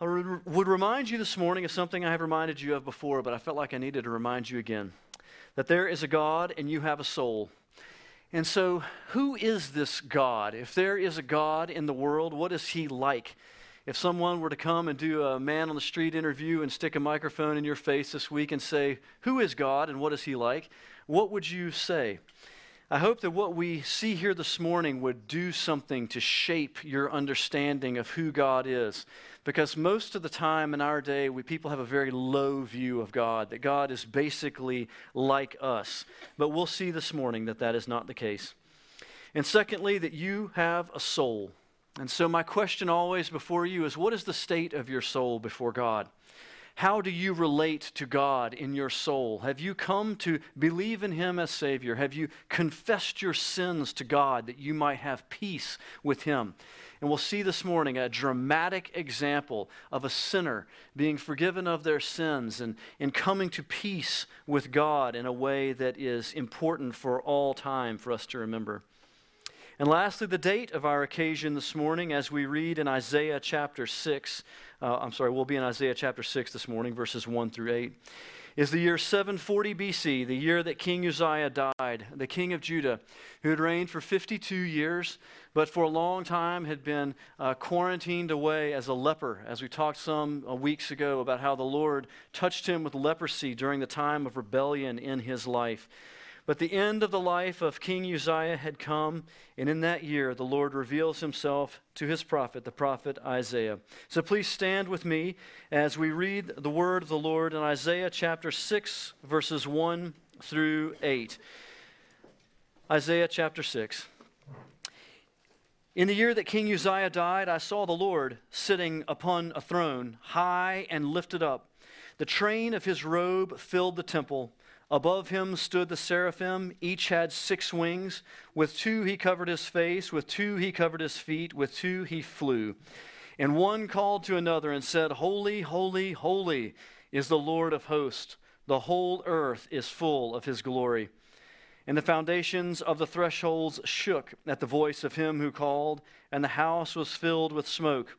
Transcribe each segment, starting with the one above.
I would remind you this morning of something I have reminded you of before, but I felt like I needed to remind you again that there is a God and you have a soul. And so, who is this God? If there is a God in the world, what is he like? If someone were to come and do a man on the street interview and stick a microphone in your face this week and say, Who is God and what is he like? What would you say? I hope that what we see here this morning would do something to shape your understanding of who God is. Because most of the time in our day, we, people have a very low view of God, that God is basically like us. But we'll see this morning that that is not the case. And secondly, that you have a soul. And so, my question always before you is what is the state of your soul before God? How do you relate to God in your soul? Have you come to believe in Him as Savior? Have you confessed your sins to God that you might have peace with Him? And we'll see this morning a dramatic example of a sinner being forgiven of their sins and, and coming to peace with God in a way that is important for all time for us to remember. And lastly, the date of our occasion this morning, as we read in Isaiah chapter 6, uh, I'm sorry, we'll be in Isaiah chapter 6 this morning, verses 1 through 8, is the year 740 BC, the year that King Uzziah died, the king of Judah, who had reigned for 52 years, but for a long time had been uh, quarantined away as a leper, as we talked some uh, weeks ago about how the Lord touched him with leprosy during the time of rebellion in his life. But the end of the life of King Uzziah had come, and in that year the Lord reveals himself to his prophet, the prophet Isaiah. So please stand with me as we read the word of the Lord in Isaiah chapter 6, verses 1 through 8. Isaiah chapter 6. In the year that King Uzziah died, I saw the Lord sitting upon a throne, high and lifted up. The train of his robe filled the temple. Above him stood the seraphim. Each had six wings. With two he covered his face, with two he covered his feet, with two he flew. And one called to another and said, Holy, holy, holy is the Lord of hosts. The whole earth is full of his glory. And the foundations of the thresholds shook at the voice of him who called, and the house was filled with smoke.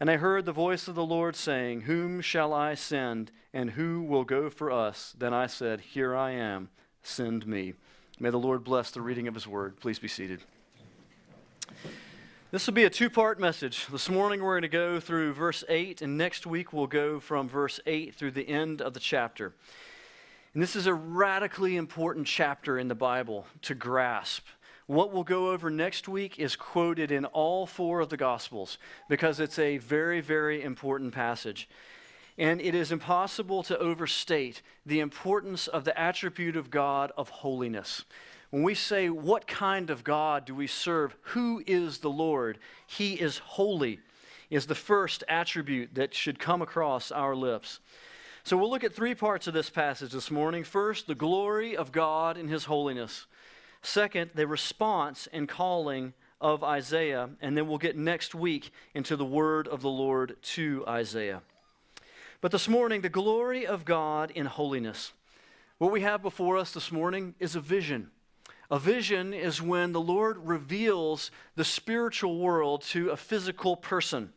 And I heard the voice of the Lord saying, Whom shall I send, and who will go for us? Then I said, Here I am, send me. May the Lord bless the reading of his word. Please be seated. This will be a two part message. This morning we're going to go through verse 8, and next week we'll go from verse 8 through the end of the chapter. And this is a radically important chapter in the Bible to grasp. What we'll go over next week is quoted in all four of the Gospels because it's a very, very important passage. And it is impossible to overstate the importance of the attribute of God of holiness. When we say, What kind of God do we serve? Who is the Lord? He is holy, is the first attribute that should come across our lips. So we'll look at three parts of this passage this morning. First, the glory of God in His holiness. Second, the response and calling of Isaiah, and then we'll get next week into the word of the Lord to Isaiah. But this morning, the glory of God in holiness. What we have before us this morning is a vision. A vision is when the Lord reveals the spiritual world to a physical person.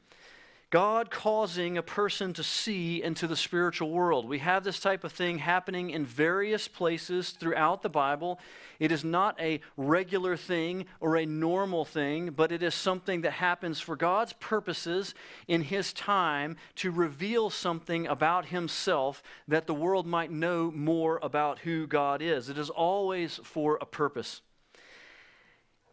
God causing a person to see into the spiritual world. We have this type of thing happening in various places throughout the Bible. It is not a regular thing or a normal thing, but it is something that happens for God's purposes in His time to reveal something about Himself that the world might know more about who God is. It is always for a purpose.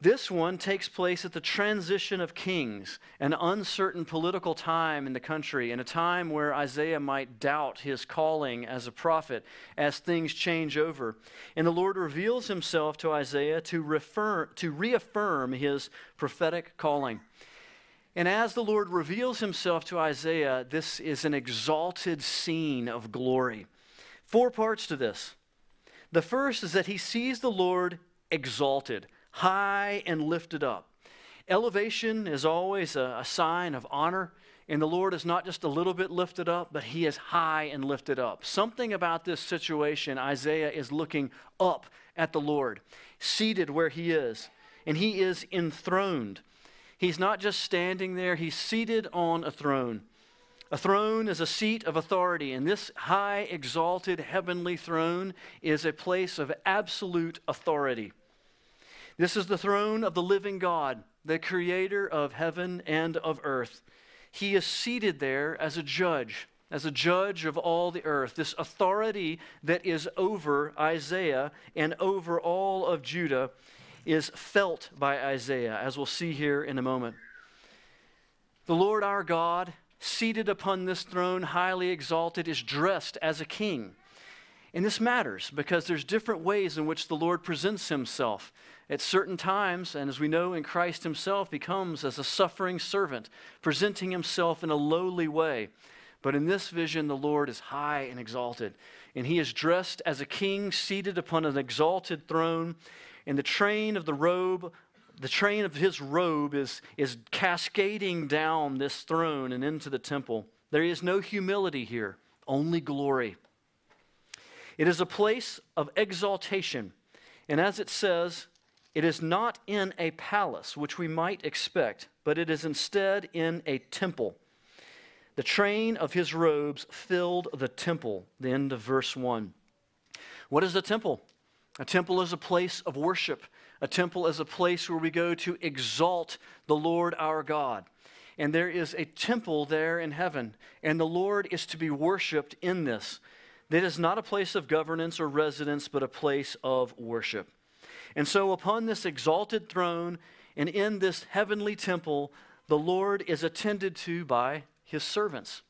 This one takes place at the transition of kings, an uncertain political time in the country, and a time where Isaiah might doubt his calling as a prophet as things change over. And the Lord reveals himself to Isaiah to, refer, to reaffirm his prophetic calling. And as the Lord reveals himself to Isaiah, this is an exalted scene of glory. Four parts to this. The first is that he sees the Lord exalted, high and lifted up. Elevation is always a, a, sign of honor, and the Lord is not just a little bit lifted up, but he is high and lifted up. Something about this situation, Isaiah is looking up at the Lord, seated where he is, and he is enthroned. He's not just standing there, he's seated on a throne. A throne is a seat of authority, and this high, exalted heavenly throne is a place of absolute authority. This is the throne of the living God, the creator of heaven and of earth. He is seated there as a judge, as a judge of all the earth. This authority that is over Isaiah and over all of Judah is felt by Isaiah, as we'll see here in a moment. The Lord our God, seated upon this throne, highly exalted, is dressed as a king. And this matters because there's different ways in which the Lord presents himself. At certain times, and as we know in Christ himself, he comes as a suffering servant, presenting himself in a lowly way. But in this vision, the Lord is high and exalted. And he is dressed as a king seated upon an exalted throne and the train of the robe the train of his robe is, is cascading down this throne and into the temple. There is no humility here, only glory. It is a place of exaltation. And as it says, it is not in a palace, which we might expect, but it is instead in a temple. The train of his robes filled the temple. The end of verse 1. What is a temple? A temple is a place of worship. A temple is a place where we go to exalt the Lord our God. And there is a temple there in heaven, and the Lord is to be worshiped in this. That is not a place of governance or residence, but a place of worship. And so, upon this exalted throne and in this heavenly temple, the Lord is attended to by his servants.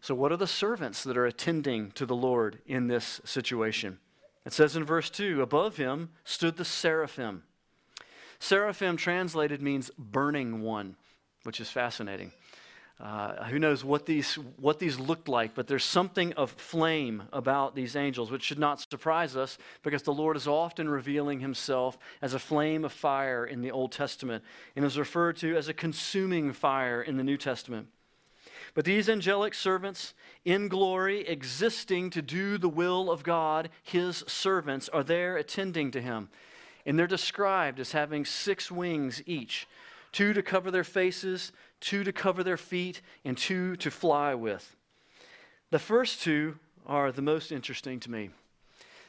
So, what are the servants that are attending to the Lord in this situation? It says in verse 2 Above him stood the seraphim. Seraphim translated means burning one, which is fascinating. Uh, who knows what these, what these looked like, but there's something of flame about these angels, which should not surprise us because the Lord is often revealing himself as a flame of fire in the Old Testament and is referred to as a consuming fire in the New Testament. But these angelic servants in glory, existing to do the will of God, his servants, are there attending to him. And they're described as having six wings each two to cover their faces, two to cover their feet, and two to fly with. The first two are the most interesting to me.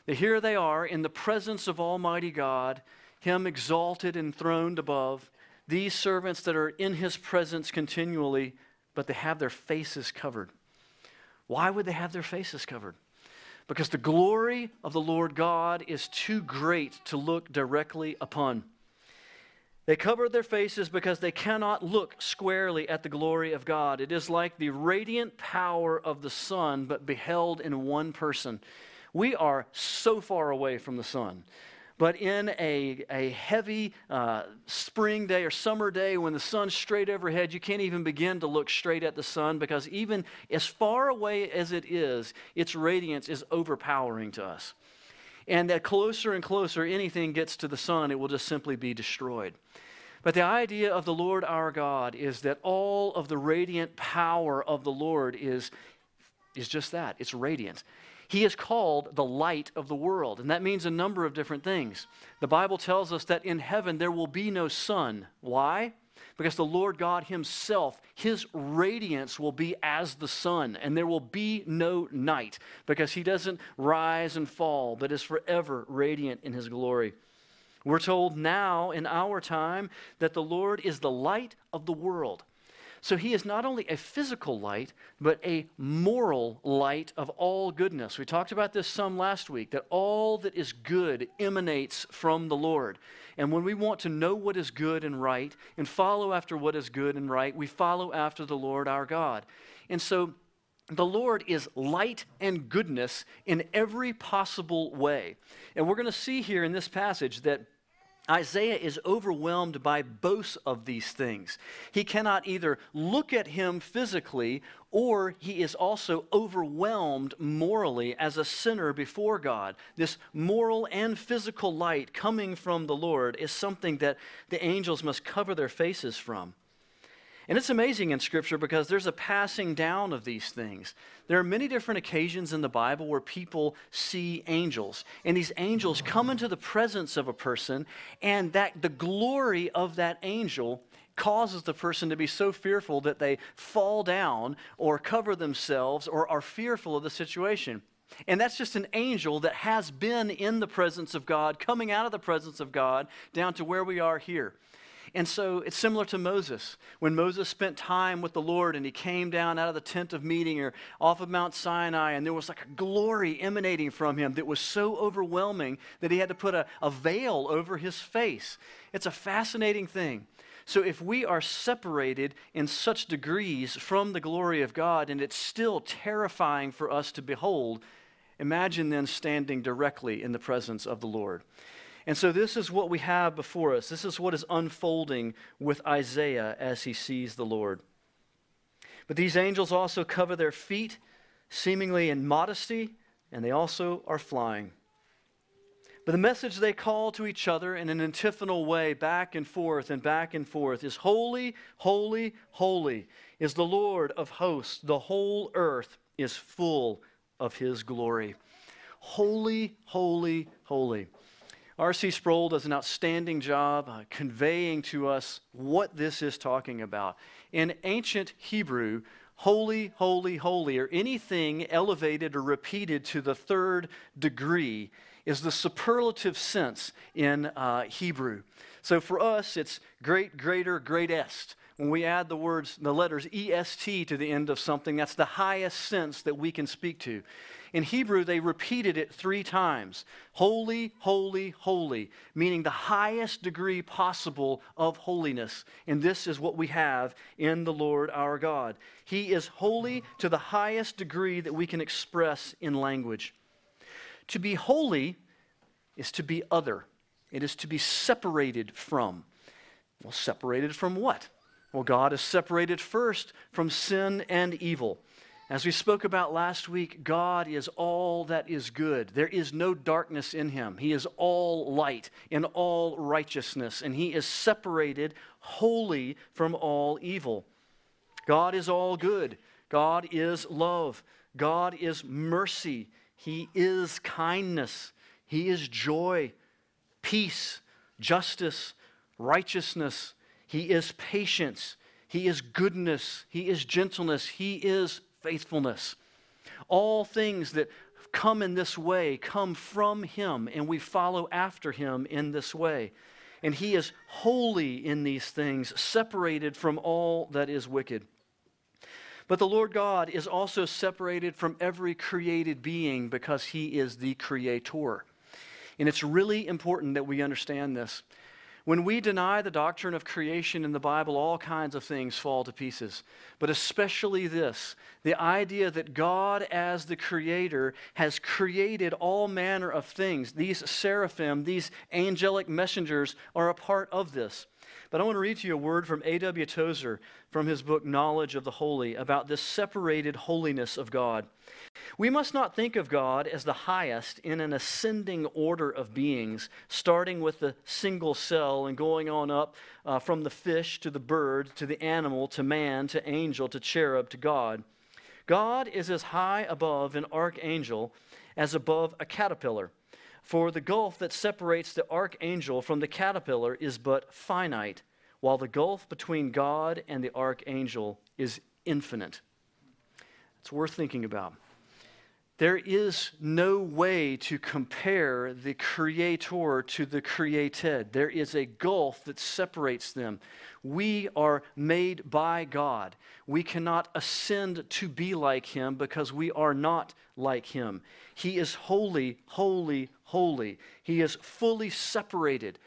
That here they are in the presence of Almighty God, Him exalted and throned above, these servants that are in His presence continually but they have their faces covered. Why would they have their faces covered? Because the glory of the Lord God is too great to look directly upon. They cover their faces because they cannot look squarely at the glory of God. It is like the radiant power of the sun, but beheld in one person. We are so far away from the sun. But in a, a heavy uh, spring day or summer day when the sun's straight overhead, you can't even begin to look straight at the sun because even as far away as it is, its radiance is overpowering to us. And that closer and closer anything gets to the sun, it will just simply be destroyed. But the idea of the Lord our God is that all of the radiant power of the Lord is, is just that it's radiant. He is called the light of the world, and that means a number of different things. The Bible tells us that in heaven there will be no sun. Why? Because the Lord God Himself, His radiance will be as the sun, and there will be no night, because He doesn't rise and fall, but is forever radiant in His glory. We're told now in our time that the Lord is the light of the world. So he is not only a physical light, but a moral light of all goodness. We talked about this some last week that all that is good emanates from the Lord. And when we want to know what is good and right and follow after what is good and right, we follow after the Lord our God. And so the Lord is light and goodness in every possible way. And we're going to see here in this passage that Isaiah is overwhelmed by both of these things. He cannot either look at him physically or he is also overwhelmed morally as a sinner before God. This moral and physical light coming from the Lord is something that the angels must cover their faces from. And it's amazing in Scripture because there's a passing down of these things. There are many different occasions in the Bible where people see angels, and these angels come into the presence of a person, and that the glory of that angel causes the person to be so fearful that they fall down or cover themselves or are fearful of the situation. And that's just an angel that has been in the presence of God, coming out of the presence of God down to where we are here. And so it's similar to Moses. When Moses spent time with the Lord and he came down out of the tent of meeting or off of Mount Sinai, and there was like a glory emanating from him that was so overwhelming that he had to put a, a veil over his face. It's a fascinating thing. So, if we are separated in such degrees from the glory of God and it's still terrifying for us to behold, imagine then standing directly in the presence of the Lord. And so, this is what we have before us. This is what is unfolding with Isaiah as he sees the Lord. But these angels also cover their feet, seemingly in modesty, and they also are flying. But the message they call to each other in an antiphonal way, back and forth and back and forth, is Holy, holy, holy is the Lord of hosts. The whole earth is full of his glory. Holy, holy, holy. R.C. Sproul does an outstanding job uh, conveying to us what this is talking about. In ancient Hebrew, holy, holy, holy, or anything elevated or repeated to the third degree is the superlative sense in uh, Hebrew. So for us, it's great, greater, greatest. When we add the words, the letters EST to the end of something, that's the highest sense that we can speak to. In Hebrew, they repeated it three times Holy, holy, holy, meaning the highest degree possible of holiness. And this is what we have in the Lord our God. He is holy to the highest degree that we can express in language. To be holy is to be other, it is to be separated from. Well, separated from what? Well, God is separated first from sin and evil. As we spoke about last week, God is all that is good. There is no darkness in him. He is all light and all righteousness, and he is separated wholly from all evil. God is all good. God is love. God is mercy. He is kindness. He is joy, peace, justice, righteousness. He is patience. He is goodness. He is gentleness. He is faithfulness. All things that come in this way come from Him, and we follow after Him in this way. And He is holy in these things, separated from all that is wicked. But the Lord God is also separated from every created being because He is the Creator. And it's really important that we understand this. When we deny the doctrine of creation in the Bible, all kinds of things fall to pieces. But especially this the idea that God, as the creator, has created all manner of things. These seraphim, these angelic messengers, are a part of this. But I want to read to you a word from A.W. Tozer from his book Knowledge of the Holy about this separated holiness of God. We must not think of God as the highest in an ascending order of beings, starting with the single cell and going on up uh, from the fish to the bird to the animal to man to angel to cherub to God. God is as high above an archangel as above a caterpillar. For the gulf that separates the archangel from the caterpillar is but finite, while the gulf between God and the archangel is infinite. It's worth thinking about. There is no way to compare the creator to the created. There is a gulf that separates them. We are made by God. We cannot ascend to be like him because we are not like him. He is holy, holy, holy. He is fully separated.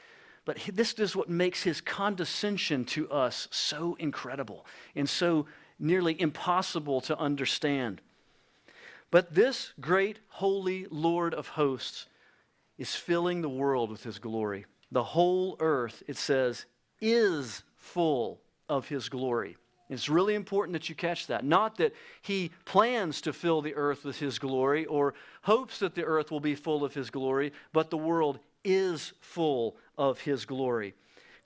But this is what makes his condescension to us so incredible and so nearly impossible to understand. But this great, holy Lord of hosts is filling the world with his glory. The whole earth, it says, is full of his glory. It's really important that you catch that. Not that he plans to fill the earth with his glory or hopes that the earth will be full of his glory, but the world is full of his glory.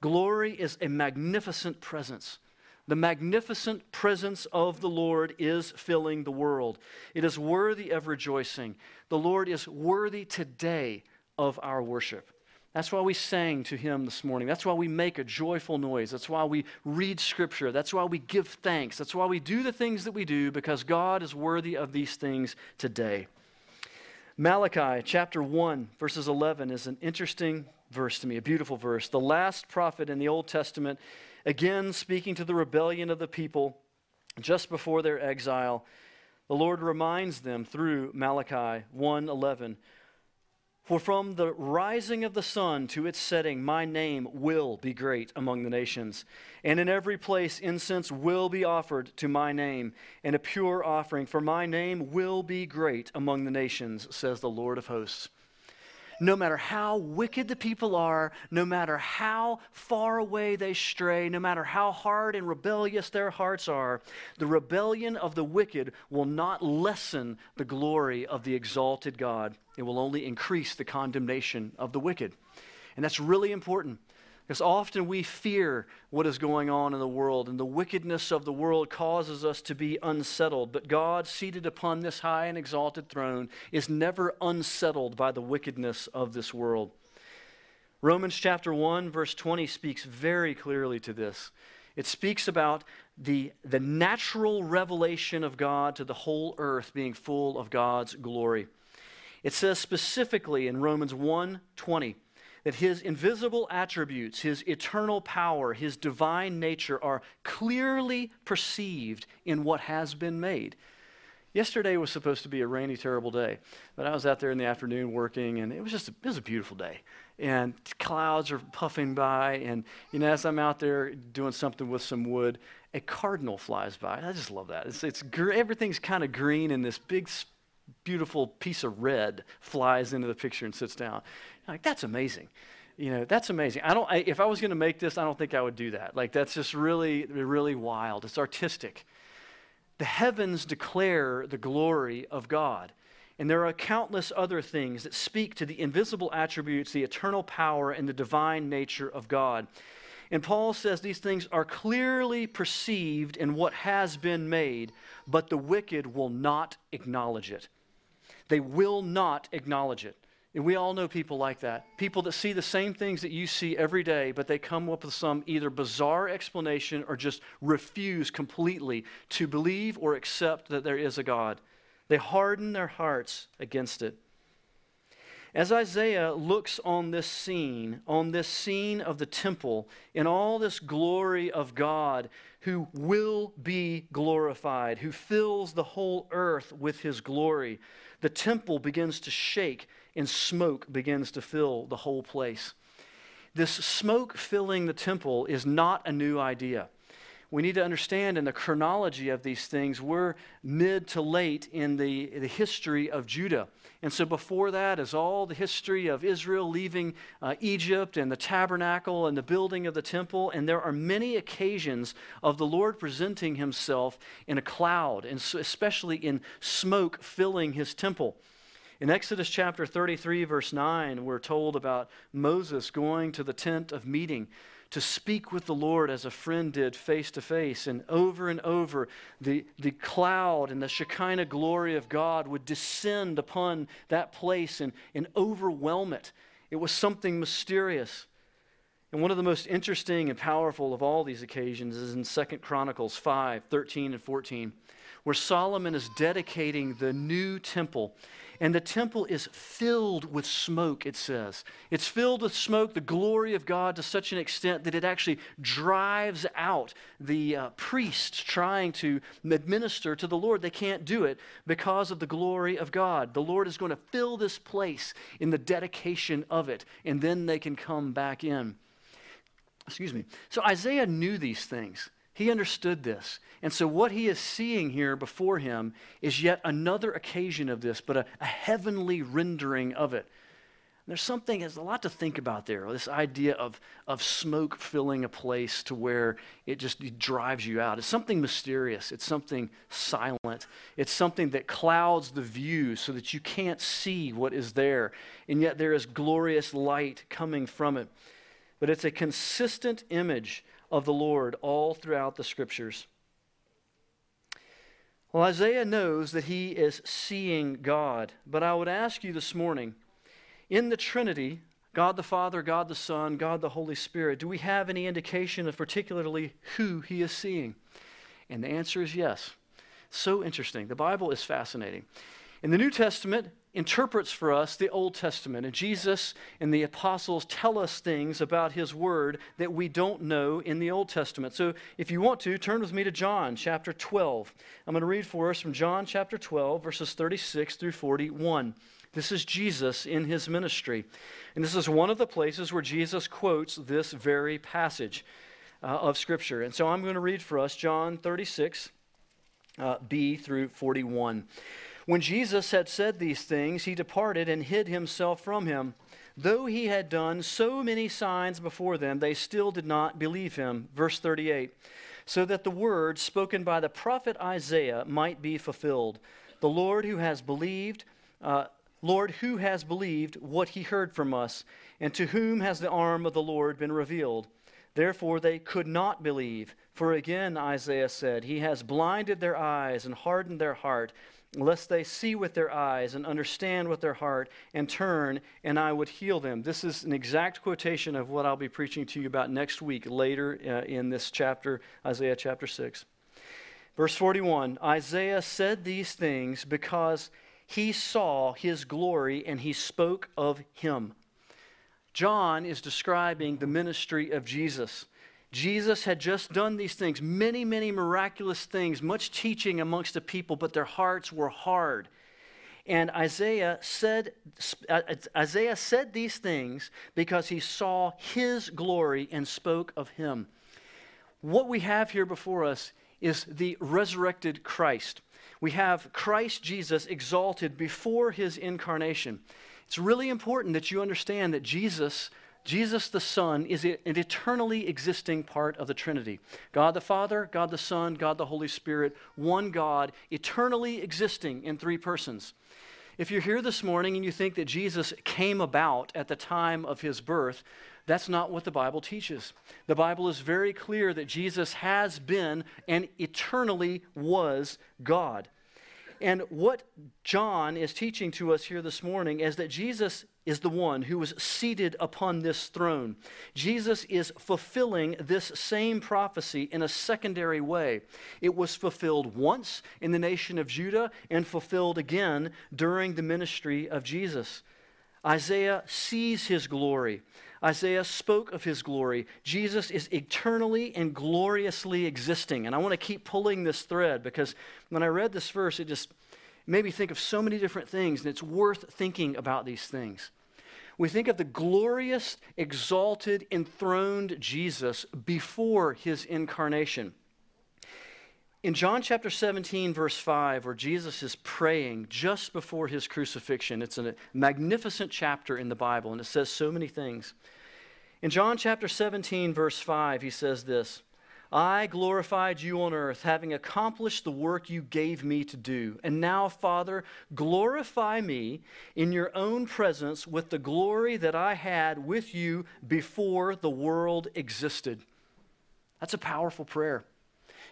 Glory is a magnificent presence. The magnificent presence of the Lord is filling the world. It is worthy of rejoicing. The Lord is worthy today of our worship. That's why we sang to him this morning. That's why we make a joyful noise. That's why we read scripture. That's why we give thanks. That's why we do the things that we do because God is worthy of these things today. Malachi chapter 1, verses 11 is an interesting verse to me, a beautiful verse. The last prophet in the Old Testament, again speaking to the rebellion of the people just before their exile, the Lord reminds them through Malachi 1:11 for from the rising of the sun to its setting, my name will be great among the nations. And in every place, incense will be offered to my name, and a pure offering, for my name will be great among the nations, says the Lord of hosts no matter how wicked the people are, no matter how far away they stray, no matter how hard and rebellious their hearts are, the rebellion of the wicked will not lessen the glory of the exalted God. It will only increase the condemnation of the wicked. And that's really important. Because often we fear what is going on in the world, and the wickedness of the world causes us to be unsettled. But God, seated upon this high and exalted throne, is never unsettled by the wickedness of this world. Romans chapter 1, verse 20 speaks very clearly to this. It speaks about the, the natural revelation of God to the whole earth being full of God's glory. It says specifically in Romans 1 20, that his invisible attributes, his eternal power, his divine nature are clearly perceived in what has been made. Yesterday was supposed to be a rainy, terrible day, but I was out there in the afternoon working, and it was just a, it was a beautiful day. And clouds are puffing by, and you know, as I'm out there doing something with some wood, a cardinal flies by. I just love that. It's, it's gr- everything's kind of green, and this big beautiful piece of red flies into the picture and sits down. Like, that's amazing. You know, that's amazing. I don't, I, if I was going to make this, I don't think I would do that. Like, that's just really, really wild. It's artistic. The heavens declare the glory of God. And there are countless other things that speak to the invisible attributes, the eternal power, and the divine nature of God. And Paul says these things are clearly perceived in what has been made, but the wicked will not acknowledge it. They will not acknowledge it. And we all know people like that. People that see the same things that you see every day, but they come up with some either bizarre explanation or just refuse completely to believe or accept that there is a God. They harden their hearts against it. As Isaiah looks on this scene, on this scene of the temple, in all this glory of God who will be glorified, who fills the whole earth with his glory, the temple begins to shake and smoke begins to fill the whole place. This smoke filling the temple is not a new idea. We need to understand in the chronology of these things, we're mid to late in the, the history of Judah. And so before that is all the history of Israel leaving uh, Egypt and the tabernacle and the building of the temple. And there are many occasions of the Lord presenting himself in a cloud, and so especially in smoke filling his temple. In Exodus chapter 33, verse 9, we're told about Moses going to the tent of meeting to speak with the Lord as a friend did face to face. And over and over, the, the cloud and the Shekinah glory of God would descend upon that place and, and overwhelm it. It was something mysterious. And one of the most interesting and powerful of all these occasions is in 2 Chronicles 5 13 and 14, where Solomon is dedicating the new temple. And the temple is filled with smoke, it says. It's filled with smoke, the glory of God, to such an extent that it actually drives out the uh, priests trying to administer to the Lord. They can't do it because of the glory of God. The Lord is going to fill this place in the dedication of it, and then they can come back in. Excuse me. So Isaiah knew these things. He understood this. And so, what he is seeing here before him is yet another occasion of this, but a, a, heavenly rendering of it. there's something, there's a lot to think about there. This idea of, of smoke filling a place to where it just drives you out. It's something mysterious, it's something silent, it's something that clouds the view so that you can't see what is there. And yet there is glorious light coming from it. But it's a consistent image of the Lord all throughout the scriptures. Well, Isaiah knows that he is seeing God, but I would ask you this morning in the Trinity, God the Father, God the Son, God the Holy Spirit, do we have any indication of particularly who he is seeing? And the answer is yes. So interesting. The Bible is fascinating. In the New Testament, interprets for us the Old Testament. And Jesus and the apostles tell us things about his word that we don't know in the Old Testament. So if you want to, turn with me to John chapter 12. I'm going to read for us from John chapter 12, verses 36 through 41. This is Jesus in his ministry. And this is one of the places where Jesus quotes this very passage uh, of Scripture. And so I'm going to read for us John 36, uh, B through 41. When Jesus had said these things, he departed and hid himself from him. Though he had done so many signs before them, they still did not believe him. Verse 38 So that the word spoken by the prophet Isaiah might be fulfilled. The Lord who has believed, uh, Lord, who has believed what he heard from us, and to whom has the arm of the Lord been revealed? Therefore they could not believe. For again Isaiah said, He has blinded their eyes and hardened their heart, lest they see with their eyes and understand with their heart and turn, and I would heal them. This is an exact quotation of what I'll be preaching to you about next week, later uh, in this chapter, Isaiah chapter 6. Verse 41 Isaiah said these things because he saw his glory and he spoke of him. John is describing the ministry of Jesus. Jesus had just done these things, many, many miraculous things, much teaching amongst the people, but their hearts were hard. And Isaiah said, uh, Isaiah said these things because he saw his glory and spoke of him. What we have here before us is the resurrected Christ we have Christ Jesus exalted before his incarnation. It's really important that you understand that Jesus, Jesus the Son, is an eternally existing part of the Trinity. God the Father, God the Son, God the Holy Spirit, one God, eternally existing in three persons. If you're here this morning and you think that Jesus came about at the time of his birth, that's not what the Bible teaches. The Bible is very clear that Jesus has been and eternally was God. And what John is teaching to us here this morning is that Jesus is the one who was seated upon this throne. Jesus is fulfilling this same prophecy in a secondary way. It was fulfilled once in the nation of Judah and fulfilled again during the ministry of Jesus. Isaiah sees his glory. Isaiah spoke of his glory. Jesus is eternally and gloriously existing. And I want to keep pulling this thread because when I read this verse, it just made me think of so many different things, and it's worth thinking about these things. We think of the glorious, exalted, enthroned Jesus before his incarnation. In John chapter 17, verse 5, where Jesus is praying just before his crucifixion, it's a magnificent chapter in the Bible, and it says so many things. In John chapter 17, verse 5, he says this I glorified you on earth, having accomplished the work you gave me to do. And now, Father, glorify me in your own presence with the glory that I had with you before the world existed. That's a powerful prayer.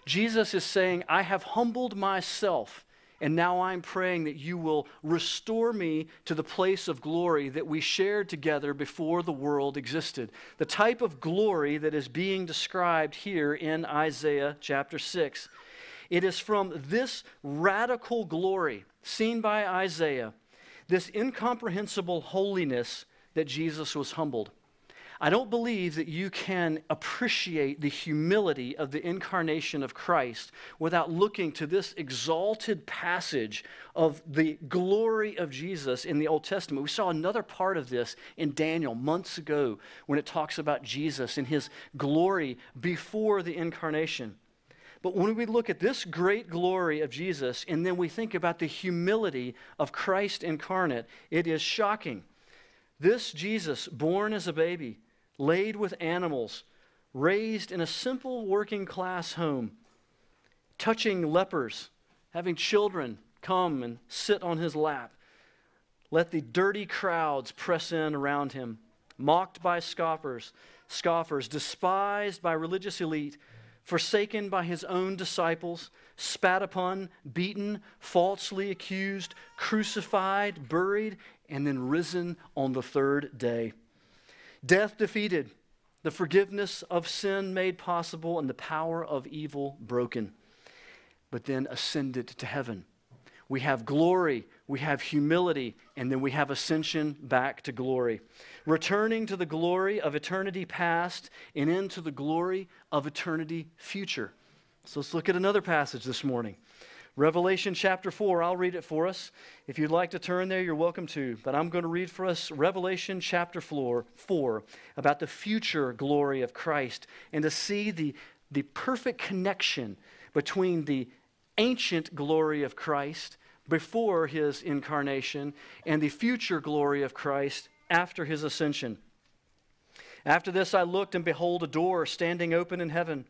Jesus is saying, I have humbled myself and now I'm praying that you will restore me to the place of glory that we shared together before the world existed. The type of glory that is being described here in Isaiah chapter 6. It is from this radical glory seen by Isaiah, this incomprehensible holiness, that Jesus was humbled. I don't believe that you can appreciate the humility of the incarnation of Christ without looking to this exalted passage of the glory of Jesus in the Old Testament. We saw another part of this in Daniel months ago when it talks about Jesus and his glory before the incarnation. But when we look at this great glory of Jesus and then we think about the humility of Christ incarnate, it is shocking. This Jesus, born as a baby, laid with animals, raised in a simple working class home, touching lepers, having children come and sit on his lap. Let the dirty crowds press in around him, mocked by scoffers, scoffers, despised by religious elite, forsaken by his own disciples, spat upon, beaten, falsely accused, crucified, buried, and then risen on the third day. Death defeated, the forgiveness of sin made possible, and the power of evil broken, but then ascended to heaven. We have glory, we have humility, and then we have ascension back to glory. Returning to the glory of eternity past and into the glory of eternity future. So let's look at another passage this morning. Revelation chapter 4, I'll read it for us. If you'd like to turn there, you're welcome to. But I'm going to read for us Revelation chapter 4, 4 about the future glory of Christ and to see the, the perfect connection between the ancient glory of Christ before his incarnation and the future glory of Christ after his ascension. After this, I looked, and behold, a door standing open in heaven.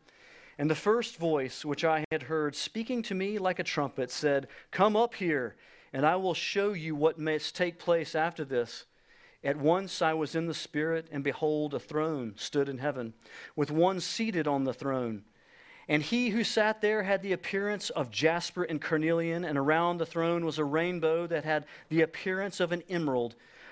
And the first voice which I had heard speaking to me like a trumpet said, Come up here, and I will show you what must take place after this. At once I was in the Spirit, and behold, a throne stood in heaven, with one seated on the throne. And he who sat there had the appearance of jasper and carnelian, and around the throne was a rainbow that had the appearance of an emerald.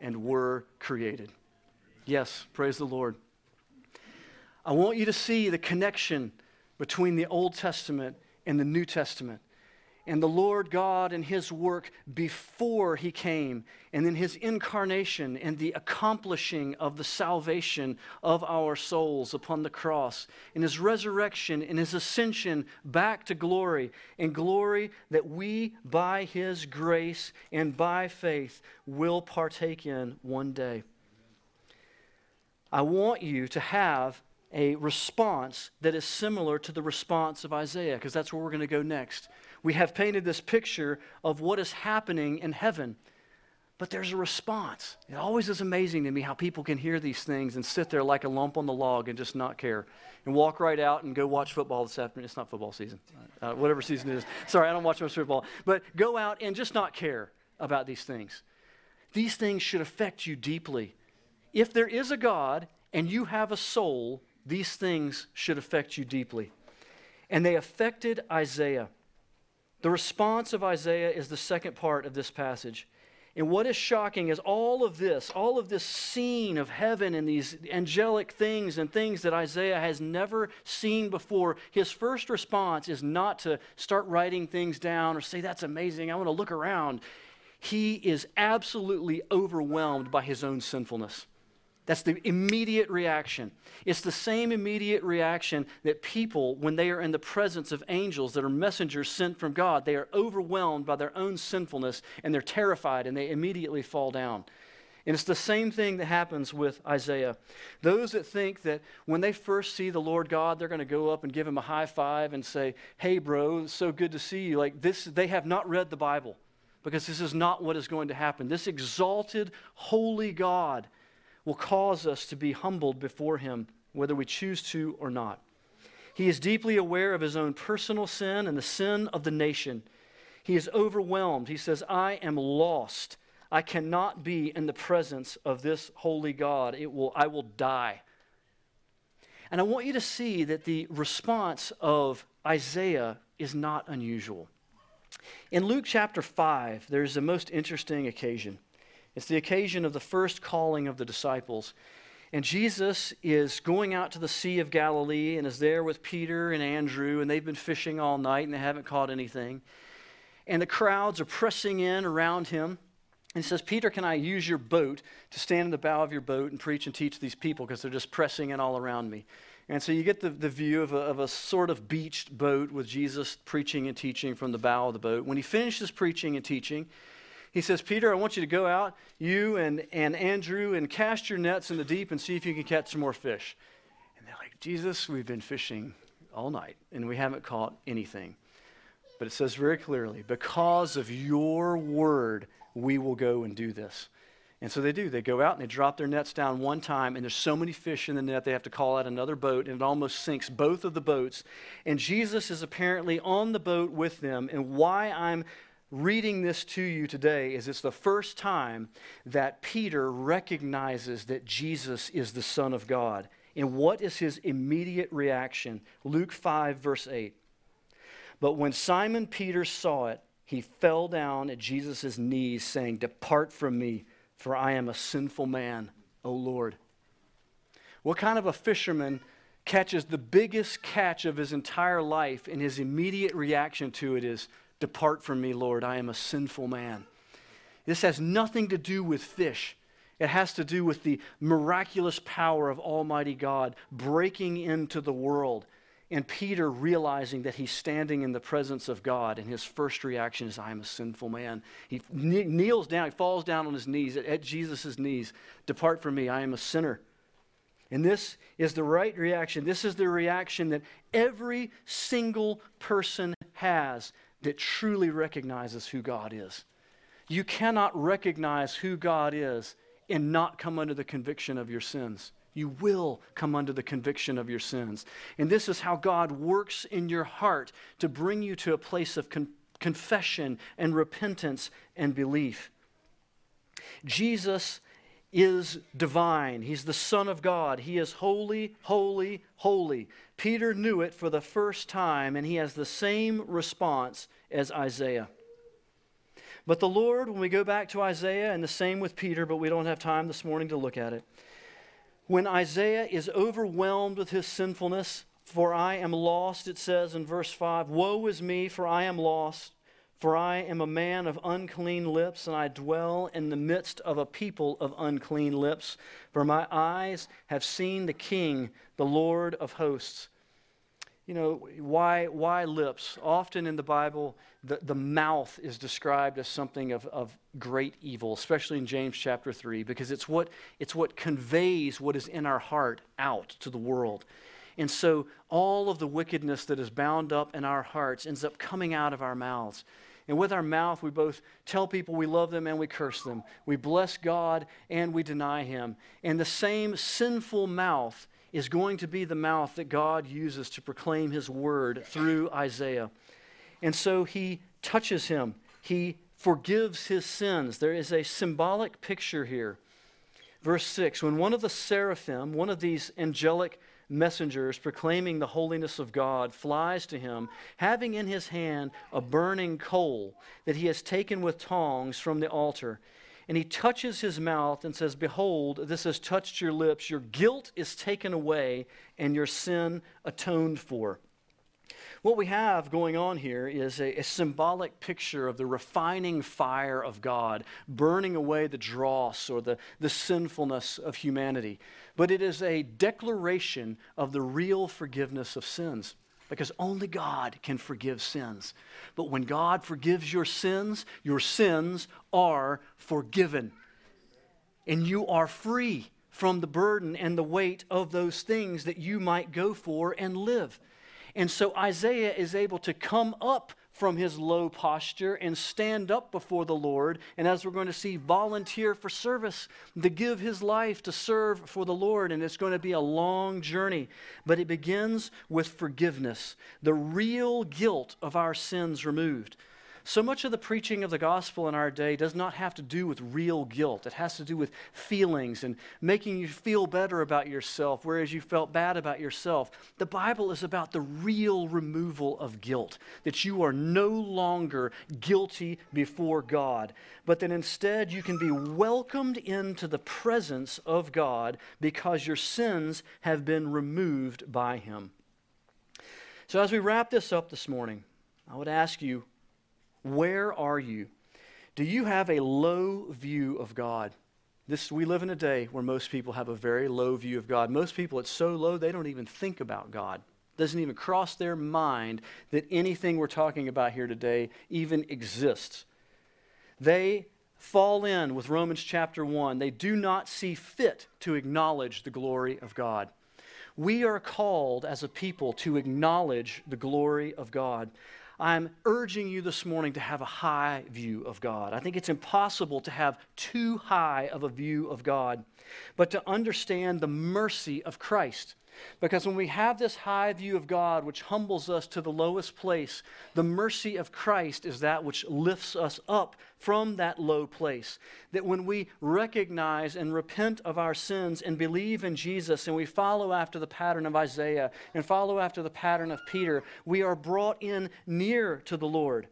and were created. Yes, praise the Lord. I want you to see the connection between the Old Testament and the New Testament. And the Lord God and His work before He came, and then His incarnation and the accomplishing of the salvation of our souls upon the cross, and His resurrection and His ascension back to glory, and glory that we, by His grace and by faith, will partake in one day. I want you to have a response that is similar to the response of Isaiah, because that's where we're going to go next. We have painted this picture of what is happening in heaven, but there's a response. It always is amazing to me how people can hear these things and sit there like a lump on the log and just not care and walk right out and go watch football this afternoon. It's not football season, uh, whatever season it is. Sorry, I don't watch much football, but go out and just not care about these things. These things should affect you deeply. If there is a God and you have a soul, these things should affect you deeply. And they affected Isaiah. The response of Isaiah is the second part of this passage. And what is shocking is all of this, all of this scene of heaven and these angelic things and things that Isaiah has never seen before. His first response is not to start writing things down or say, That's amazing, I want to look around. He is absolutely overwhelmed by his own sinfulness. That's the immediate reaction. It's the same immediate reaction that people, when they are in the presence of angels that are messengers sent from God, they are overwhelmed by their own sinfulness and they're terrified and they immediately fall down. And it's the same thing that happens with Isaiah. Those that think that when they first see the Lord God, they're going to go up and give him a high five and say, Hey, bro, it's so good to see you. Like this, they have not read the Bible because this is not what is going to happen. This exalted, holy God will cause us to be humbled before him, whether we choose to or not. He is deeply aware of his own personal sin and the sin of the nation. He is overwhelmed. He says, I am lost. I cannot be in the presence of this holy God. It will, I will die. And I want you to see that the response of Isaiah is not unusual. In Luke chapter 5, there's a most interesting occasion. It's the occasion of the first calling of the disciples. And Jesus is going out to the Sea of Galilee and is there with Peter and Andrew, and they've been fishing all night and they haven't caught anything. And the crowds are pressing in around him. And he says, Peter, can I use your boat to stand in the bow of your boat and preach and teach these people because they're just pressing in all around me? And so you get the, the view of a, of a sort of beached boat with Jesus preaching and teaching from the bow of the boat. When he finishes preaching and teaching, he says, Peter, I want you to go out, you and, and Andrew, and cast your nets in the deep and see if you can catch some more fish. And they're like, Jesus, we've been fishing all night and we haven't caught anything. But it says very clearly, because of your word, we will go and do this. And so they do. They go out and they drop their nets down one time, and there's so many fish in the net, they have to call out another boat, and it almost sinks both of the boats. And Jesus is apparently on the boat with them. And why I'm reading this to you today is it's the first time that Peter recognizes that Jesus is the Son of God. And what is his immediate reaction? Luke 5, verse 8. But when Simon Peter saw it, he fell down at Jesus' knees, saying, Depart from me, for I am a sinful man, O Lord. What kind of a fisherman catches the biggest catch of his entire life, and his immediate reaction to it is, Depart from me, Lord, I am a sinful man. This has nothing to do with fish. It has to do with the miraculous power of Almighty God breaking into the world and Peter realizing that he's standing in the presence of God, and his first reaction is, I am a sinful man. He kneels down, he falls down on his knees at, at Jesus' knees. Depart from me, I am a sinner. And this is the right reaction. This is the reaction that every single person has that truly recognizes who God is. You cannot recognize who God is and not come under the conviction of your sins you will come under the conviction of your sins. And this is how God works in your heart to bring you to a place of con- confession and repentance and belief. Jesus is divine. He's the Son of God. He is holy, holy, holy. Peter knew it for the first time, and he has the same response as Isaiah. But the Lord, when we go back to Isaiah, and the same with Peter, but we don't have time this morning to look at it. When Isaiah is overwhelmed with his sinfulness, for I am lost, it says in verse 5 Woe is me, for I am lost, for I am a man of unclean lips, and I dwell in the midst of a people of unclean lips. For my eyes have seen the King, the Lord of hosts you know, why, why lips? Often in the Bible, the, the mouth is described as something of, of great evil, especially in James chapter 3, because it's what, it's what conveys what is in our heart out to the world. And so all of the wickedness that is bound up in our hearts ends up coming out of our mouths. And with our mouth, we both tell people we love them and we curse them. We bless God and we deny Him. And the same sinful mouth is going to be the mouth that God uses to proclaim his word through Isaiah. And so he touches him, he forgives his sins. There is a symbolic picture here. Verse 6 When one of the seraphim, one of these angelic messengers proclaiming the holiness of God, flies to him, having in his hand a burning coal that he has taken with tongs from the altar and he touches his mouth and says, Behold, this has touched your lips. Your guilt is taken away, and your sin atoned for. What we have going on here is a, a, symbolic picture of the refining fire of God, burning away the dross or the, the sinfulness of humanity. But it is a declaration of the real forgiveness of sins because only God can forgive sins. But when God forgives your sins, your sins are forgiven. and you are free from the burden and the weight of those things that you might go for and live. And so Isaiah is able to come up from his low posture and stand up before the Lord. And as we're going to see, volunteer for service, to give his life to serve for the Lord. And it's going to be a long journey. But it begins with forgiveness, the real guilt of our sins removed. So much of the preaching of the gospel in our day does not have to do with real guilt. It has to do with feelings and making you feel better about yourself, whereas you felt bad about yourself. The Bible is about the real removal of guilt, that you are no longer guilty before God, but that instead you can be welcomed into the presence of God because your sins have been removed by Him. So, as we wrap this up this morning, I would ask you where are you? Do you have a low view of God? This, we live in a day where most people have a very low view of God. Most people, it's so low they don't even think about God. It doesn't even cross their mind that anything we're talking about here today even exists. They fall in with Romans chapter 1. They do not see fit to acknowledge the glory of God. We are called as a people to acknowledge the glory of God. I'm urging you this morning to have a high view of God. I think it's impossible to have too high of a view of God, but to understand the mercy of Christ. Because when we have this high view of God, which humbles us to the lowest place, the mercy of Christ is that which lifts us up from that low place. That when we recognize and repent of our sins and believe in Jesus and we follow after the pattern of Isaiah and follow after the pattern of Peter, we are brought in near to the Lord.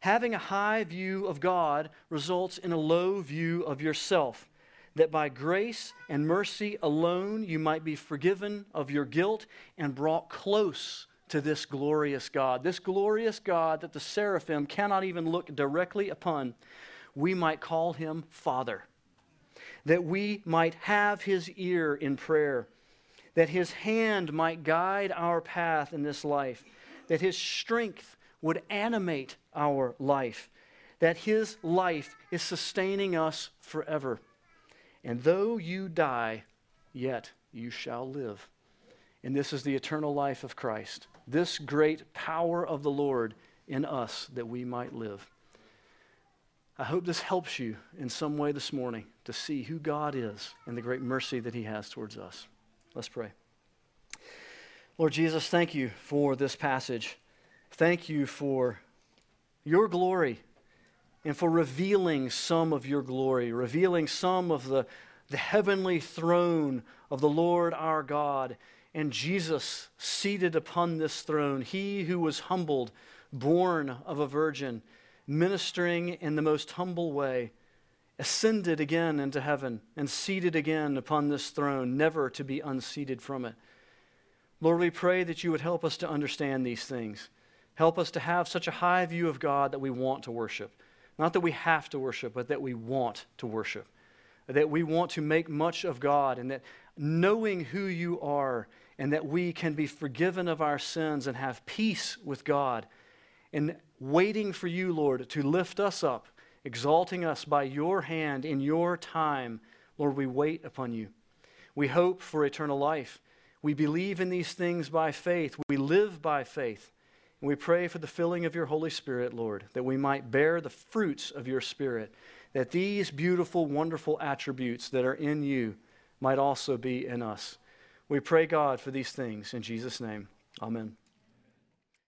Having a high view of God results in a low view of yourself that by grace and mercy alone you might be forgiven of your guilt and brought close to this glorious God. This glorious God that the seraphim cannot even look directly upon. We might call him Father. That we might have his ear in prayer. That his hand might guide our path in this life. That his strength would animate our life. That his life is sustaining us forever. And though you die, yet you shall live. And this is the eternal life of Christ, this great power of the Lord in us that we might live. I hope this helps you in some way this morning to see who God is and the great mercy that He has towards us. Let's pray. Lord Jesus, thank you for this passage. Thank you for your glory and for revealing some of your glory, revealing some of the, the heavenly throne of the Lord our God, and Jesus seated upon this throne, he who was humbled, born of a virgin, ministering in the most humble way, ascended again into heaven, and seated again upon this throne, never to be unseated from it. Lord, we pray that you would help us to understand these things. Help us to have such a high view of God that we want to worship. Not that we have to worship, but that we want to worship. That we want to make much of God, and that knowing who you are, and that we can be forgiven of our sins and have peace with God, and waiting for you, Lord, to lift us up, exalting us by your hand in your time. Lord, we wait upon you. We hope for eternal life. We believe in these things by faith. We live by faith. And we pray for the filling of your Holy Spirit, Lord, that we might bear the fruits of your Spirit, that these beautiful, wonderful attributes that are in you might also be in us. We pray, God, for these things. In Jesus' name, amen.